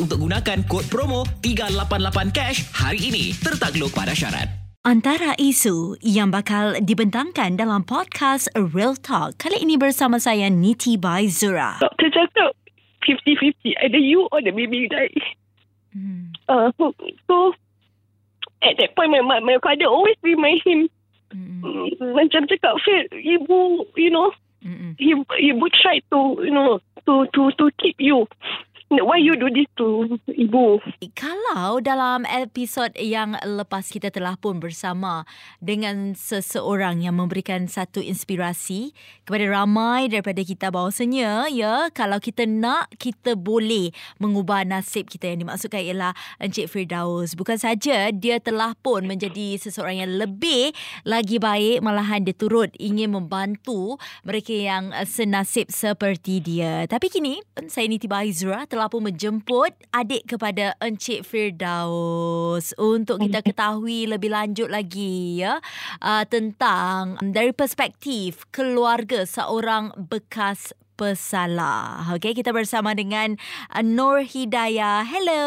untuk gunakan kod promo 388 cash hari ini. Tertakluk pada syarat. Antara isu yang bakal dibentangkan dalam podcast Real Talk kali ini bersama saya Niti by Zura. Doktor cakap 50-50 either you or the baby die. Hmm. Uh, so, so at that point my my, my father always remind him Mm-mm. mm, macam cakap Fir, ibu you know Mm-mm. ibu, ibu try to you know to to to keep you. Why you do this to ibu? Kalau dalam episod yang lepas kita telah pun bersama dengan seseorang yang memberikan satu inspirasi kepada ramai daripada kita bahawasanya ya kalau kita nak kita boleh mengubah nasib kita. Yang dimaksudkan ialah Encik Firdaus. Bukan saja dia telah pun menjadi seseorang yang lebih lagi baik malahan dia turut ingin membantu mereka yang senasib seperti dia. Tapi kini saya Niti Bahizra telah pun menjemput adik kepada Encik Firdaus. Untuk kita ketahui lebih lanjut lagi ya uh, tentang um, dari perspektif keluarga seorang bekas pesalah. Okey, kita bersama dengan uh, Nur Hidayah. Hello.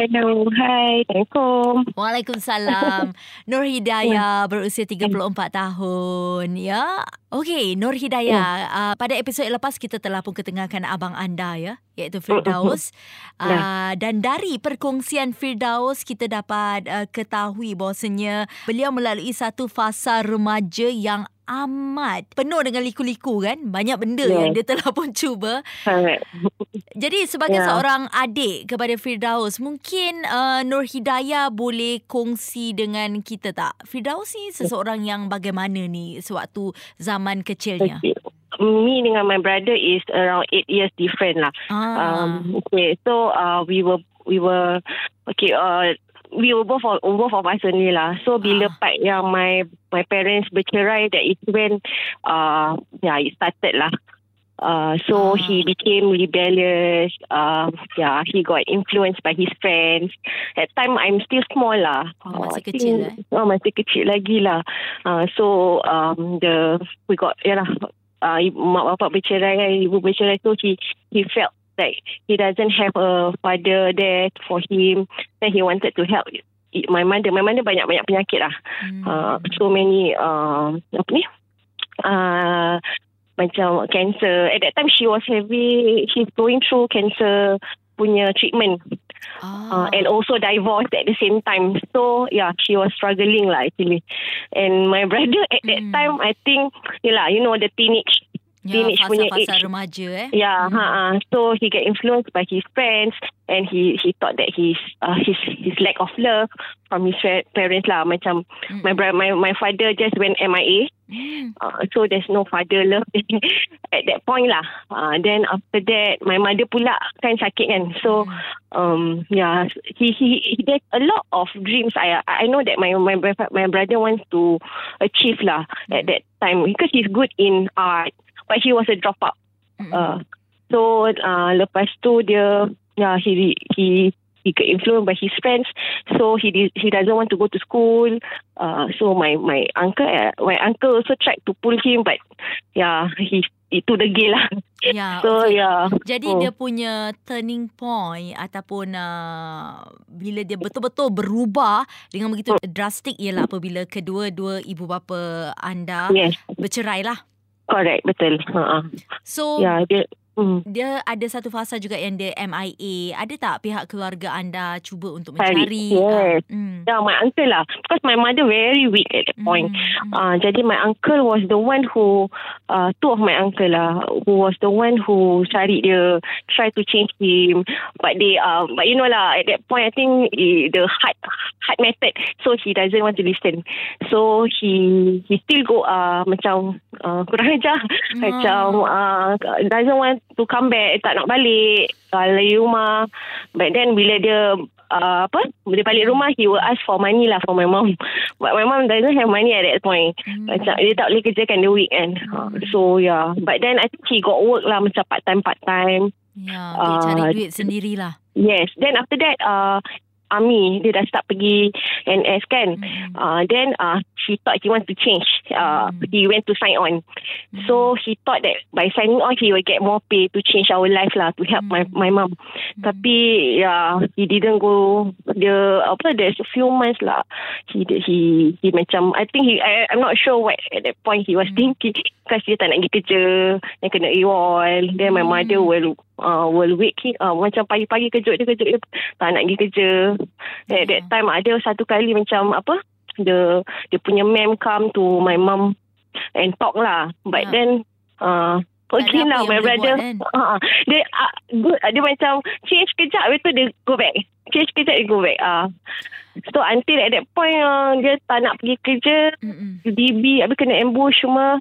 Hello, hi, Assalamualaikum. Waalaikumsalam. Nur Hidayah berusia 34 tahun ya. Okey, Nur Hidayah, uh, pada episod lepas kita telah pun ketengahkan abang anda ya, iaitu Firdaus. Uh, dan dari perkongsian Firdaus kita dapat uh, ketahui bahawasanya beliau melalui satu fasa remaja yang amat penuh dengan liku-liku kan banyak benda Yes. yang dia telah pun cuba jadi sebagai Ya. seorang adik kepada Firdaus, mungkin uh, Nur Hidayah boleh kongsi dengan kita tak? Firdaus ni seseorang yang bagaimana ni sewaktu zaman kecilnya? Me dengan my brother is around 8 years different lah. Ah. Um, okay, so uh, we were we were okay. Uh, we were both of, both of us only lah. So bila Ah. part yang my my parents bercerai, that is when uh yeah it started lah. Uh, so Ah. he became rebellious. Uh, yeah, he got influenced by his friends. At time I'm still small lah. Oh, masih Uh, kecil, think- Oh, masih kecil lagi lah. Uh, so um, the we got yeah lah. Uh, mak bapak bercerai ibu bercerai so he he felt like he doesn't have a father there for him. Then he wanted to help my mother. My mother banyak-banyak penyakit lah. Hmm. Uh, so many um, apa ni? Uh, macam cancer. At that time she was heavy. She's going through cancer punya treatment Ah. uh, and also divorced at the same time. So yeah, she was struggling lah actually. And my brother at that Hmm. time, I think, yeah, you know the teenage ya, teenage punya fasa-fasa age. remaja eh. Yeah, Hmm. uh, so he get influenced by his friends, and he he thought that his uh, his his lack of love from his parents lah. Macam Hmm. my bro- my my father just went MIA, Hmm. uh, so there's no father love at that point lah. Uh, then after that, my mother pula kan sakit kan, so um yeah, he he, he there's a lot of dreams. I I know that my my my brother wants to achieve lah at that time because he's good in art, but he was a dropout. Hmm. Uh, so uh, lepas tu dia yeah he he he get influenced by his friends so he he doesn't want to go to school uh, so my my uncle uh, my uncle also tried to pull him but yeah he itu degil lah Ya, so okey. yeah Jadi Oh. dia punya turning point ataupun uh, bila dia betul-betul berubah dengan begitu Hmm. drastik ialah apabila kedua-dua ibu bapa anda yes bercerai lah. Correct betul uh-uh. So yeah dia Hmm. dia ada satu fasa juga yang dia MIA. Ada tak pihak keluarga anda cuba untuk Cari, mencari? yes. Ah, mm. Yeah, my uncle lah. Because my mother very weak at that point. Mm, mm. Uh, jadi my uncle was the one who, uh, two of my uncle lah, who was the one who cari dia, try to change him. But they, uh, but you know lah, at that point I think the hard, hard method. So he doesn't want to listen. So he, he still go, uh, macam uh, kurang ajar, Ah. macam uh, doesn't want to come back, tak nak balik uh, lagi rumah. But then bila dia uh, apa, dia balik rumah, he will ask for money lah for my mom. But my mom doesn't have money at that point. Hmm. Macam dia tak boleh kerjakan the weekend. Uh, so yeah, but then I think he got work lah macam part time part time. Ya, dia cari Ah, duit sendirilah. Yes. Then after that, uh, Army, dia dah start pergi NS kan. Mm. Uh, then uh, he thought he wants to change. Uh, Mm. He went to sign on. So he thought that by signing on, he will get more pay to change our life lah, to help my Mm. my mom. Tapi yeah, he didn't go. Dia apa? There's a few months lah. He he he macam I think he I, I'm not sure what at that point he was Mm. thinking. Because dia tak nak pergi kerja, dia kena AWOL. Then my Mm. mother will uh, will wake him. Uh, macam pagi-pagi kejut dia kejut dia tak nak pergi kerja. At that Yeah. time ada satu kali macam apa? The dia punya mem come to my mum and talk lah. But Ya. then uh, apa lah my brother buat, kan? uh, Dia uh, dia macam Change kejap Lepas tu dia go back Change kejap dia go back uh. So until at that point uh, Dia tak nak pergi kerja Mm-mm. DB Habis kena ambush semua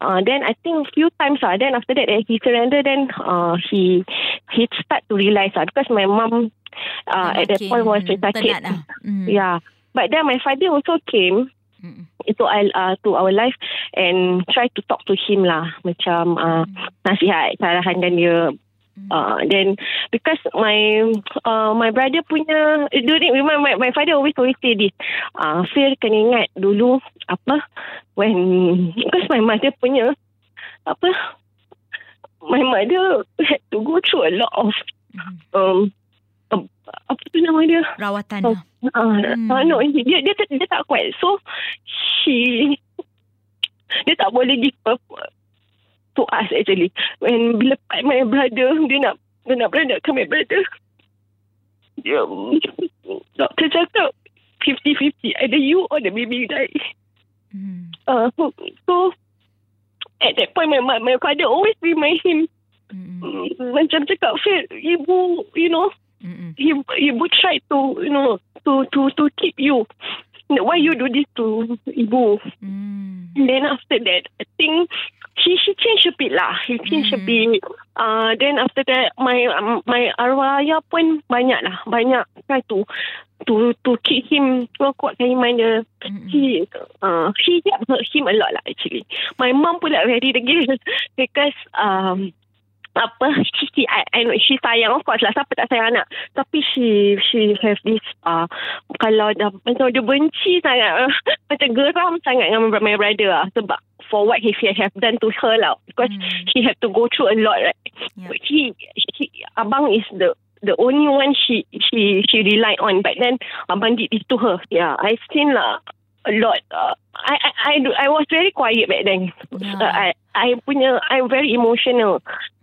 Uh, then I think a few times lah. Then after that, that he surrender. Then uh, he he start to realize lah because my mum uh, at that point was sakit. lah. Mm. Yeah, but then my father also came Mm-mm. itu uh, to our life and try to talk to him lah macam uh, nasihat sarahan dan dia uh, then because my uh, my brother punya during my, my my father always always say this uh, Fir kena ingat dulu apa when because my mother punya apa my mother had to go through a lot of Mhm. um uh, apa tu nama dia Rawatan lah. Uh, Hmm. uh, no, dia, dia, dia, dia tak kuat. So, she, dia tak boleh give birth to us actually. When bila my brother, dia nak, dia nak beranakkan my brother. Dia, doktor cakap 50-50. Either you or the baby die. Mm. Uh, so, so, at that point, my, my, father always remind him, Mm-mm. mm, macam cakap, Fir, ibu, you know, Mm-mm. he he would try to you know to to to keep you. Why you do this to ibu? Mm. And then after that, I think she she changed a bit lah. He changed a Mm. bit. Uh, then after that, my um, my arwah ayah pun banyak lah, banyak try to to to keep him kuatkan iman dia. Mm-mm. He uh, he helped him a lot lah actually. My mom pula very degil because um apa. She, she I, I know she sayang. Of course lah. Siapa tak sayang anak? Tapi she she have this uh, kalau dah macam dia benci sangat. Uh, macam geram sangat dengan my brother lah. Sebab for what he have done to her lah. Because Hmm. she have to go through a lot right? Yeah. but he, she abang is the the only one she she she rely on. But then abang did this to her. Yeah I seen lah a lot uh, I, I I I was very quiet back then. Yeah. uh, I I punya I'm very emotional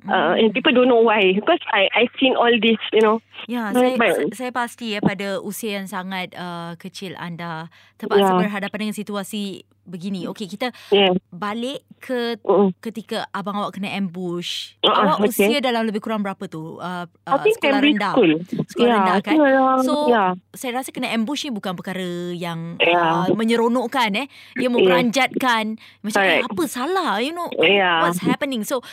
uh, and people don't know why because I I seen all this you know Ya, Baik, saya, baik. saya pasti ya pada usia yang sangat uh, kecil anda terpaksa Ya. berhadapan dengan situasi begini. Okey, kita yeah balik ke mm. ketika abang awak kena ambush. Ah, awak okey. usia dalam lebih kurang berapa tu? Uh, I uh, think sekolah rendah. school Sekolah yeah, rendah I kan? around, So, yeah Saya rasa kena ambush ni bukan perkara yang Ya. uh, menyeronokkan eh. Ia memberanjatkan macam eh, Correct. apa salah you know Ya. what's happening. So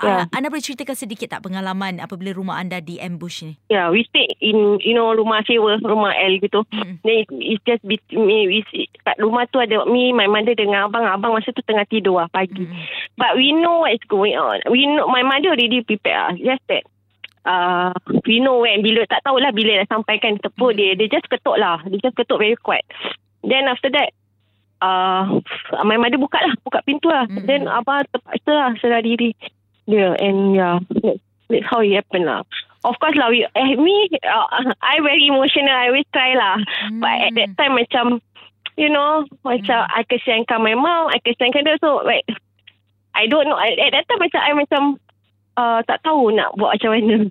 uh, Ya. anda boleh ceritakan sedikit tak pengalaman apabila rumah anda di ambush ni? yeah we stay in you know rumah sewa rumah L gitu Mm. Then it, it's just be, me, we, kat rumah tu ada me, my mother dengan abang. Abang masa tu tengah tidur lah pagi. Mm. But we know what is going on. We know, my mother already prepare lah. Just that, uh, we know when, bila, tak tahulah bila dah sampaikan tepuk Hmm. dia. Dia just ketuk lah. Dia just ketuk very kuat. Then after that, uh, my mother buka lah. Buka pintu lah. Hmm. Then abang terpaksa lah sedar diri. Dia, and yeah, that's, that's how it happened lah. Of course lah, we, eh, me, uh, I very emotional. I always cry lah. But at that Hmm. time macam You know Macam I kesiankan my mom I kesiankan dia So like I don't know At that time macam I macam uh, Tak tahu nak buat macam mana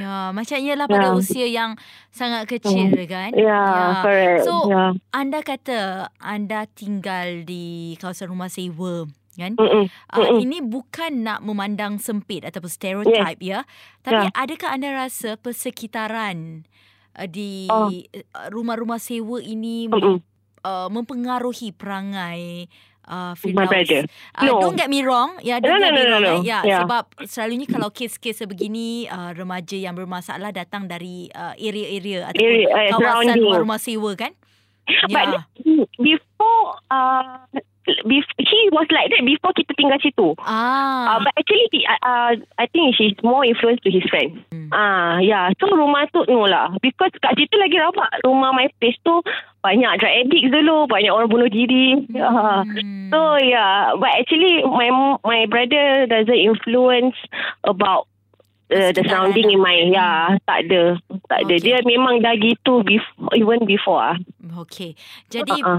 Ya, macam ialah pada Ya. usia yang sangat kecil kan? Yeah, correct So, yeah. anda kata anda tinggal di kawasan rumah sewa kan? Mm-mm. Uh, Mm-mm. ini bukan nak memandang sempit ataupun stereotype ya. Tapi Ya. adakah anda rasa persekitaran uh, di Oh. rumah-rumah sewa ini Mm-mm. uh, mempengaruhi perangai uh, My brother. Uh, No. Don't get me wrong. Ya, don't No, no, get me no, no, wrong. no. eh. Ya, Yeah. sebab selalunya kalau kes-kes sebegini uh, remaja yang bermasalah datang dari uh, area-area ataupun Area, uh, kawasan rumah-rumah sewa kan? But Ya. before uh, he was like that before kita tinggal situ. Ah. Uh, but actually, uh, uh, I think she's more influenced to his friend. Hmm. Ah, yeah. So rumah tu no lah. Because kat situ lagi rabak. Rumah my place tu banyak drug addicts dulu, banyak orang bunuh diri. Hmm. So yeah, but actually my my brother doesn't influence about uh, the surrounding in my yeah tak ada tak ada Okay. dia memang dah gitu before, even before ah. Okey. Jadi Uh-uh.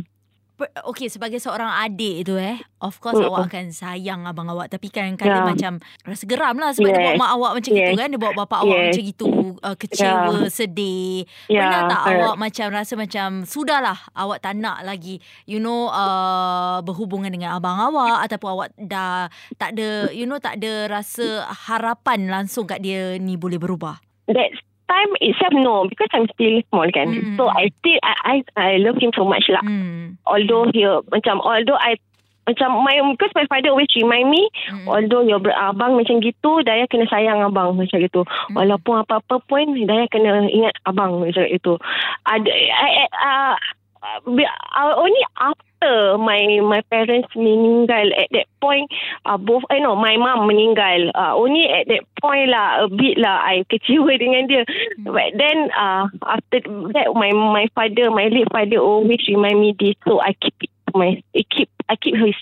Okey sebagai seorang adik tu eh, of course Mm-mm. awak akan sayang abang awak tapi kadang-kadang Yeah. macam rasa geram lah sebab dia Yes. bawa mak awak macam gitu Yes. kan, dia bawa bapak awak Yes. macam gitu, uh, kecewa, sedih. Yeah, Pernah tak correct. awak macam rasa macam sudahlah awak tak nak lagi you know uh, berhubungan dengan abang awak ataupun awak dah tak ada you know tak ada rasa harapan langsung kat dia ni boleh berubah. that time itself no because I'm still small kan. Mm. So I still I, I I love him so much lah. Hmm. Although he macam although I macam my because my father always remind me Hmm. although your abang macam gitu Daya kena sayang abang macam gitu. Hmm. Walaupun apa-apa pun Daya kena ingat abang macam itu. Ada I, I, uh, uh, only after my my parents meninggal at that point uh, both I know my mom meninggal. Uh, only at that point lah a bit lah I kecewa dengan dia. Hmm. but then uh, after that my my father my late father always remind me this so I keep it to my I keep I keep his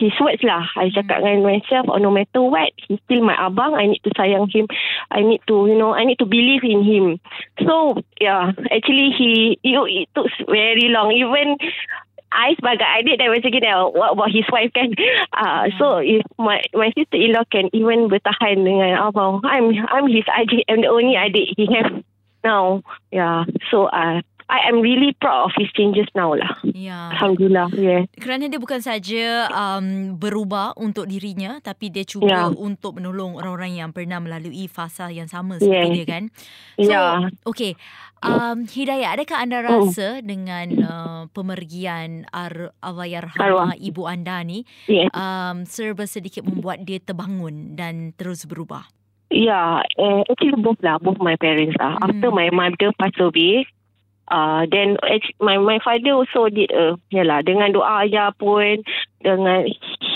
his words lah. I cakap Hmm. dengan myself oh, no matter what he's still my abang. I need to sayang him. I need to you know I need to believe in him. So yeah actually he it, it took very long. Even I sebagai adik dah macam gini what about his wife kan? Uh, so if my my sister-in-law can even bertahan dengan abang I'm I'm his adik. I'm the only adik he have now. Yeah so uh, I am really proud of his changes now lah Ya. Alhamdulillah yeah Kerana dia bukan saja um, berubah untuk dirinya tapi dia cuba Ya. untuk menolong orang-orang yang pernah melalui fasa yang sama seperti Yes. dia kan. So, yeah okay. Um, Hidayah, adakah anda Hmm. rasa dengan uh, pemergian ar. Arwah ibu anda ni yes um, serba sedikit membuat dia terbangun dan terus berubah? Yeah, uh, actually both lah, both my parents lah. Hmm. After my mother passed away, uh, then my my father also did uh, yalah dengan doa ayah pun dengan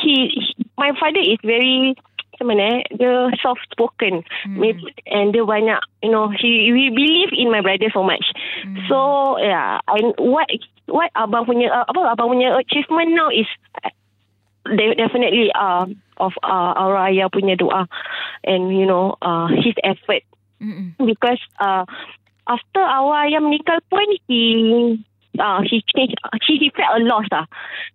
he, he my father is very macam mana eh, dia soft spoken maybe and dia banyak you know he we believe in my brother so much Hmm. so yeah I what what abang punya uh, apa abang punya achievement now is uh, de- definitely uh, of uh, our ayah punya doa and you know uh, his effort Mm-mm. because uh, after our ayah meninggal pun he uh, he changed he, he felt a loss lah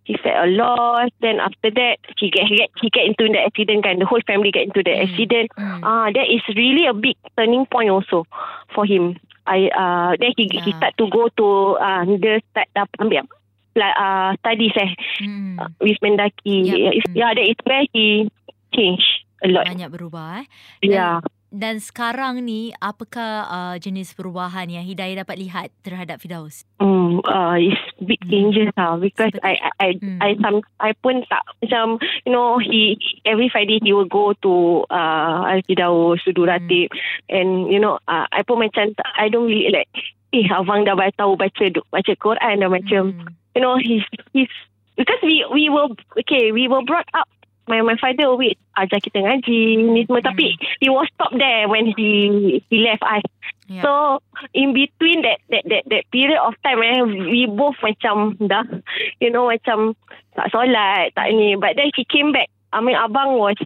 he felt a loss then after that he get, he get he get into the accident kan the whole family get into the Mm. accident Mm. Ah, uh, that is really a big turning point also for him. I uh then he he Yeah. start to go to uh the start uh, ambil apa? Uh, studies eh Mm. uh, with Mendaki. Yep. Yeah, yeah, that is where he change a lot. Banyak berubah eh. Yeah. Dan sekarang ni apakah uh, jenis perubahan yang Hidayah dapat lihat terhadap Fidaus? Hmm, uh, it's big Hmm. changes lah because I I I, Hmm. I some I pun tak macam you know he every Friday he will go to uh Al Fidaus to do Hmm. and you know uh, I pun macam I don't really like eh abang dah tahu baca baca Quran dah macam Hmm. you know he's he's because we we were okay we were brought up my my father always ajar kita ngaji ni semua. Hmm. tapi he was stop there when he he left us. Yeah. so in between that that that that period of time eh we both macam dah you know macam tak solat tak ni. But then he came back. I mean abang was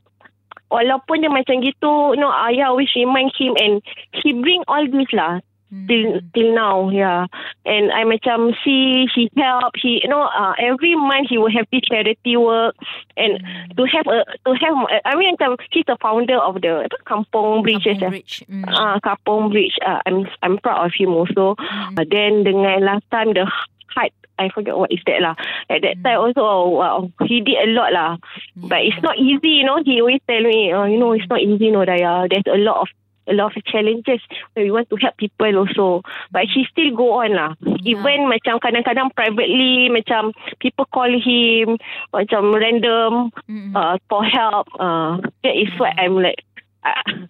walaupun dia macam gitu you know ayah always remind him and he bring all this lah till Hmm. till now yeah and I macam see he help he you know uh, every month he will have this charity work and Hmm. to have a to have I mean macam he's the founder of the Kampung Bridges Kampung eh. Bridge. Hmm. Ah, Kampung Bridge. Uh, I'm I'm proud of him also. Hmm. Uh, then dengan last time the height, I forget what is that lah. At that Hmm. time also, oh, wow, he did a lot lah. But it's not easy, you know. He always tell me, oh, you know, it's not easy, no, Daya. There's a lot of a lot of challenges where we want to help people also. But he still go on lah. Yeah. Even macam kadang-kadang privately, macam people call him macam random Mm-mm. uh, for help. Uh, that is what I'm like. Uh,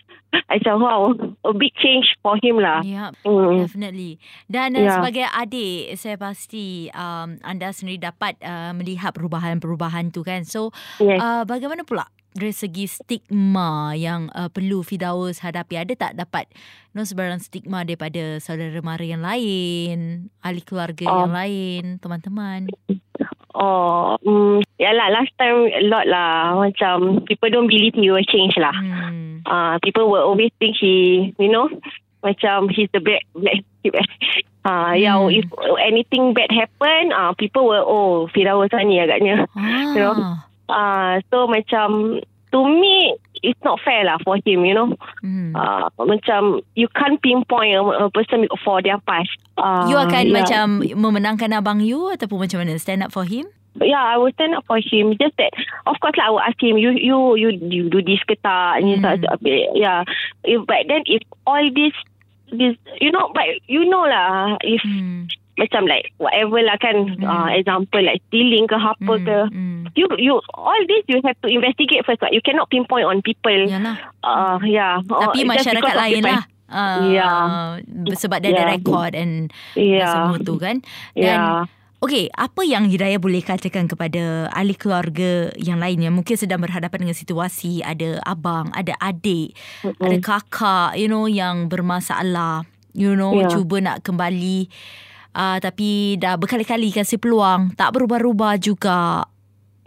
macam wow, a big change for him lah. Ya, Mm. definitely. Dan uh, Ya. sebagai adik, saya pasti um, anda sendiri dapat uh, melihat perubahan-perubahan tu kan. So, Yes. uh, bagaimana pula dari segi stigma yang uh, perlu Fidaus hadapi? Ada tak dapat no, sebarang stigma daripada saudara mara yang lain, ahli keluarga Oh. yang lain, teman-teman? Oh, mm, yalah last time a lot lah. Macam people don't believe he will change lah. Hmm. Uh, people will always think he, you know, macam he's the black black sheep. Uh, yeah, Hmm. if anything bad happen, uh, people will oh Firawas lah ni agaknya. Ah. You know? Uh, so macam to me it's not fair lah for him, you know. Hmm. Uh, macam you can't pinpoint a, a person for their past. Uh, You akan yeah. macam memenangkan abang you ataupun macam mana? Stand up for him? Yeah, I will stand up for him. Just that, of course lah, I will ask him, you you you, you do this ke tak? Tak, yeah. If, but then if all this, this, you know, but you know lah, if Hmm. Macam like whatever lah kan, Hmm. uh, example like stealing ke apa Hmm. ke, Hmm. you you all this you have to investigate first. Like, you cannot pinpoint on people. Yalah. Uh, yeah. Tapi Oh, masyarakat lain lah. Uh, Ya. Sebab dia ada Ya. rekod and Yeah. semua tu kan. Dan Yeah. Okey, apa yang Hidayah boleh katakan kepada ahli keluarga yang lain yang mungkin sedang berhadapan dengan situasi ada abang, ada adik, Mm-mm. ada kakak, you know yang bermasalah, you know Ya. cuba nak kembali uh, tapi dah berkali-kali kasih peluang, tak berubah-ubah juga.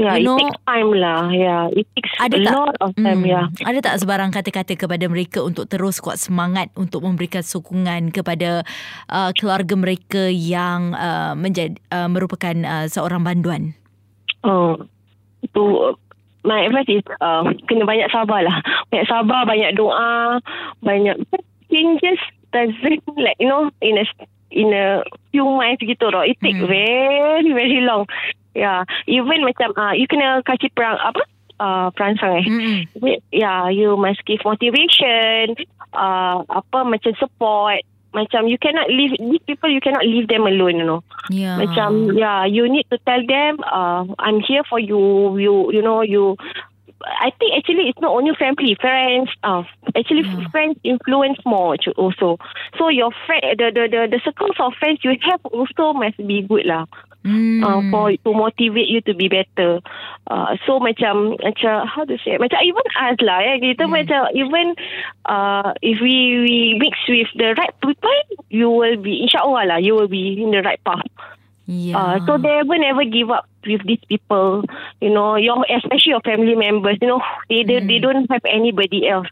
Yeah, you it know, takes time lah. Yeah, it takes Ada a tak- lot of time. Hmm, Yeah. Ada tak sebarang kata-kata kepada mereka untuk terus kuat semangat untuk memberikan sokongan kepada uh, keluarga mereka yang uh, menjadi uh, merupakan uh, seorang banduan? Oh, tu my advice is uh, kena banyak sabar lah. Banyak sabar, banyak doa, banyak changes doesn't like you know in a in a few months gitu tau. It take Hmm. very very long. Yeah, even macam uh, you kena kasih perang apa? Uh, perangsang eh. Mm-mm. Yeah, you must give motivation, uh, apa macam support. Macam you cannot leave these people. You cannot leave them alone. You know. Ya. Macam yeah, you need to tell them uh, I'm here for you. You you know you. I think actually it's not only family, friends. Uh, actually Yeah. friends influence more also. So your friend, the the the the circles of friends you have also must be good lah. Hmm. Uh, for to motivate you to be better. Uh, so macam macam how to say macam even us lah ya kita Hmm. macam even uh, if we we mix with the right people you will be insyaallah lah you will be in the right path. Ya. Uh, so never never give up with these people. You know, your especially your family members. You know, they they, they Mm. don't have anybody else.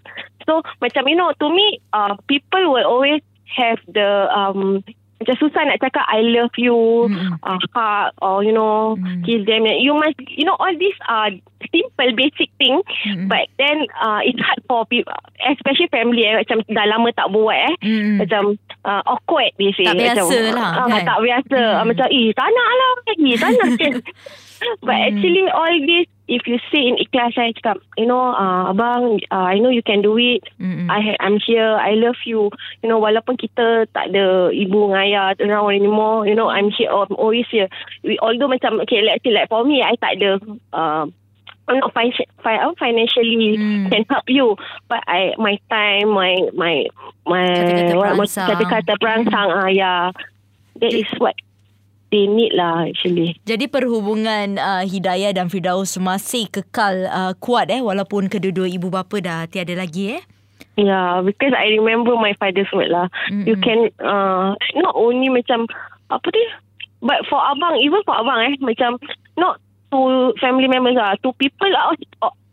So macam you know, to me, uh, people will always have the um. Macam susah nak cakap I love you, Mm-mm. uh, hug or you know Mm. kiss them. You must you know all these are simple basic thing, Mm-mm. but then uh, it's hard for people, especially family. Eh, macam dah lama tak buat eh. Mm-mm. Macam uh, awkward they say. Tak macam, biasa lah, ah, kan? Tak biasa. Hmm. Ah, macam, eh, tak nak lah lagi. Tak nak. But Hmm. actually all this, if you say in ikhlas, saya cakap, you know, uh, abang, uh, I know you can do it. Mm-mm. I ha- I'm here. I love you. You know, walaupun kita tak ada ibu dengan ayah around anymore, you know, I'm here. I'm always here. We, although macam, okay, let's say like for me, I tak ada, uh, I'm not fin- fi- uh, financially Hmm. can help you, but I my time, my my my Kata-kata perangsang. kata-kata perangsang, ah, yeah, that is what they need lah actually. Jadi perhubungan uh, Hidayah dan Firdaus masih kekal uh, kuat eh walaupun kedua-dua ibu bapa dah tiada lagi eh. Yeah, because I remember my father's word lah. Mm-mm. You can uh, not only macam apa dia, but for abang, even for abang eh, macam not to family members lah, to people out,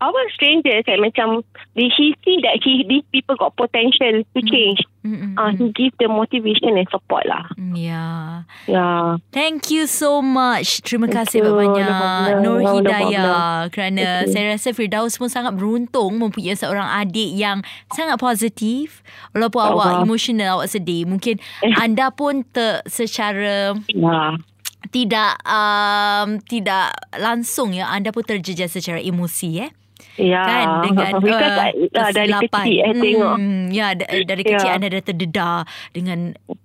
our strangers eh, macam he see that he these people got potential to change. Mm-mm. Ah, uh, he give the motivation and support lah. Ya. Yeah. Thank you so much. Terima kasih you. banyak No. Nur No Hidayah kerana Okay. saya rasa Firdaus pun sangat beruntung mempunyai seorang adik yang sangat positif walaupun Allah. awak emosional awak sedih mungkin anda pun ter, secara Yeah. Tidak um, tidak langsung ya anda pun terjejas secara emosi eh Ya. kan dengan Because I- ah, dari kecil I tengok. ya da- dari kecil Ya. anda dah terdedah dengan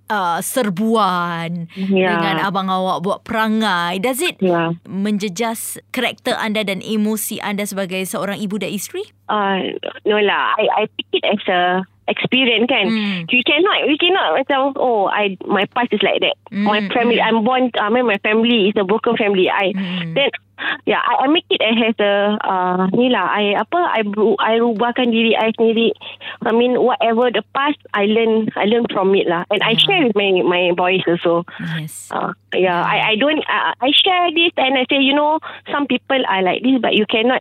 uh, serbuan Ya. dengan abang awak buat perangai does it Ya. menjejas karakter anda dan emosi anda sebagai seorang ibu dan isteri Uh, no lah. I, I take it as a experience kan. Hmm. We cannot, we cannot macam, oh, I my past is like that. Hmm, My family, I'm born, I mean, my family is a broken family. I, Hmm. then, yeah, I, I make it as a, uh, ni lah, I, apa, I, I rubahkan diri I sendiri. I mean, whatever the past, I learn, I learn from it lah. And I Yeah. share with my, my boys also. yes Uh, yeah, I, I don't, uh, I share this and I say, you know, some people are like this, but you cannot,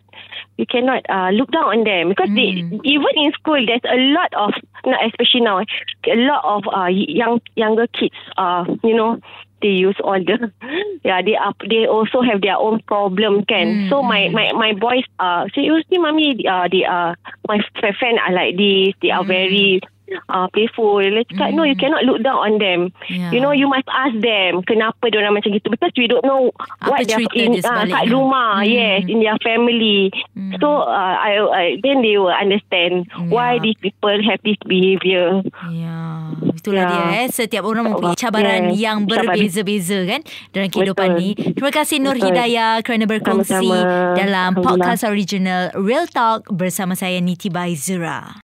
you cannot uh, look down on them because they, Mm. even in school, there's a lot of, not especially now, a lot of uh, young younger kids, uh, you know, they use all the, yeah, they are, they also have their own problem, can. Mm, So my, mm. my, my boys, uh, say, you see, mommy, uh, they are, my friend are like this, they are Mm. very uh, playful. Let's cakap, no, you Mm. cannot look down on them. Ya. You know, you must ask them kenapa dia orang macam gitu because we don't know Apa what they're in dia ah, sebaliknya. kat rumah, Hmm. yes, in their family. Hmm. So uh, I, I then they will understand why Yeah. these people have this behavior. Ya, itulah Ya. dia eh. Setiap orang mempunyai cabaran Yes, yang berbeza-beza kan dalam kehidupan Betul. ni. Terima kasih Nur Betul. Hidayah kerana berkongsi Sama-sama. dalam podcast original Real Talk bersama saya Niti Baizura.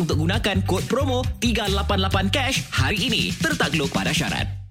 untuk gunakan kod promo 388 cash hari ini. Tertakluk pada syarat.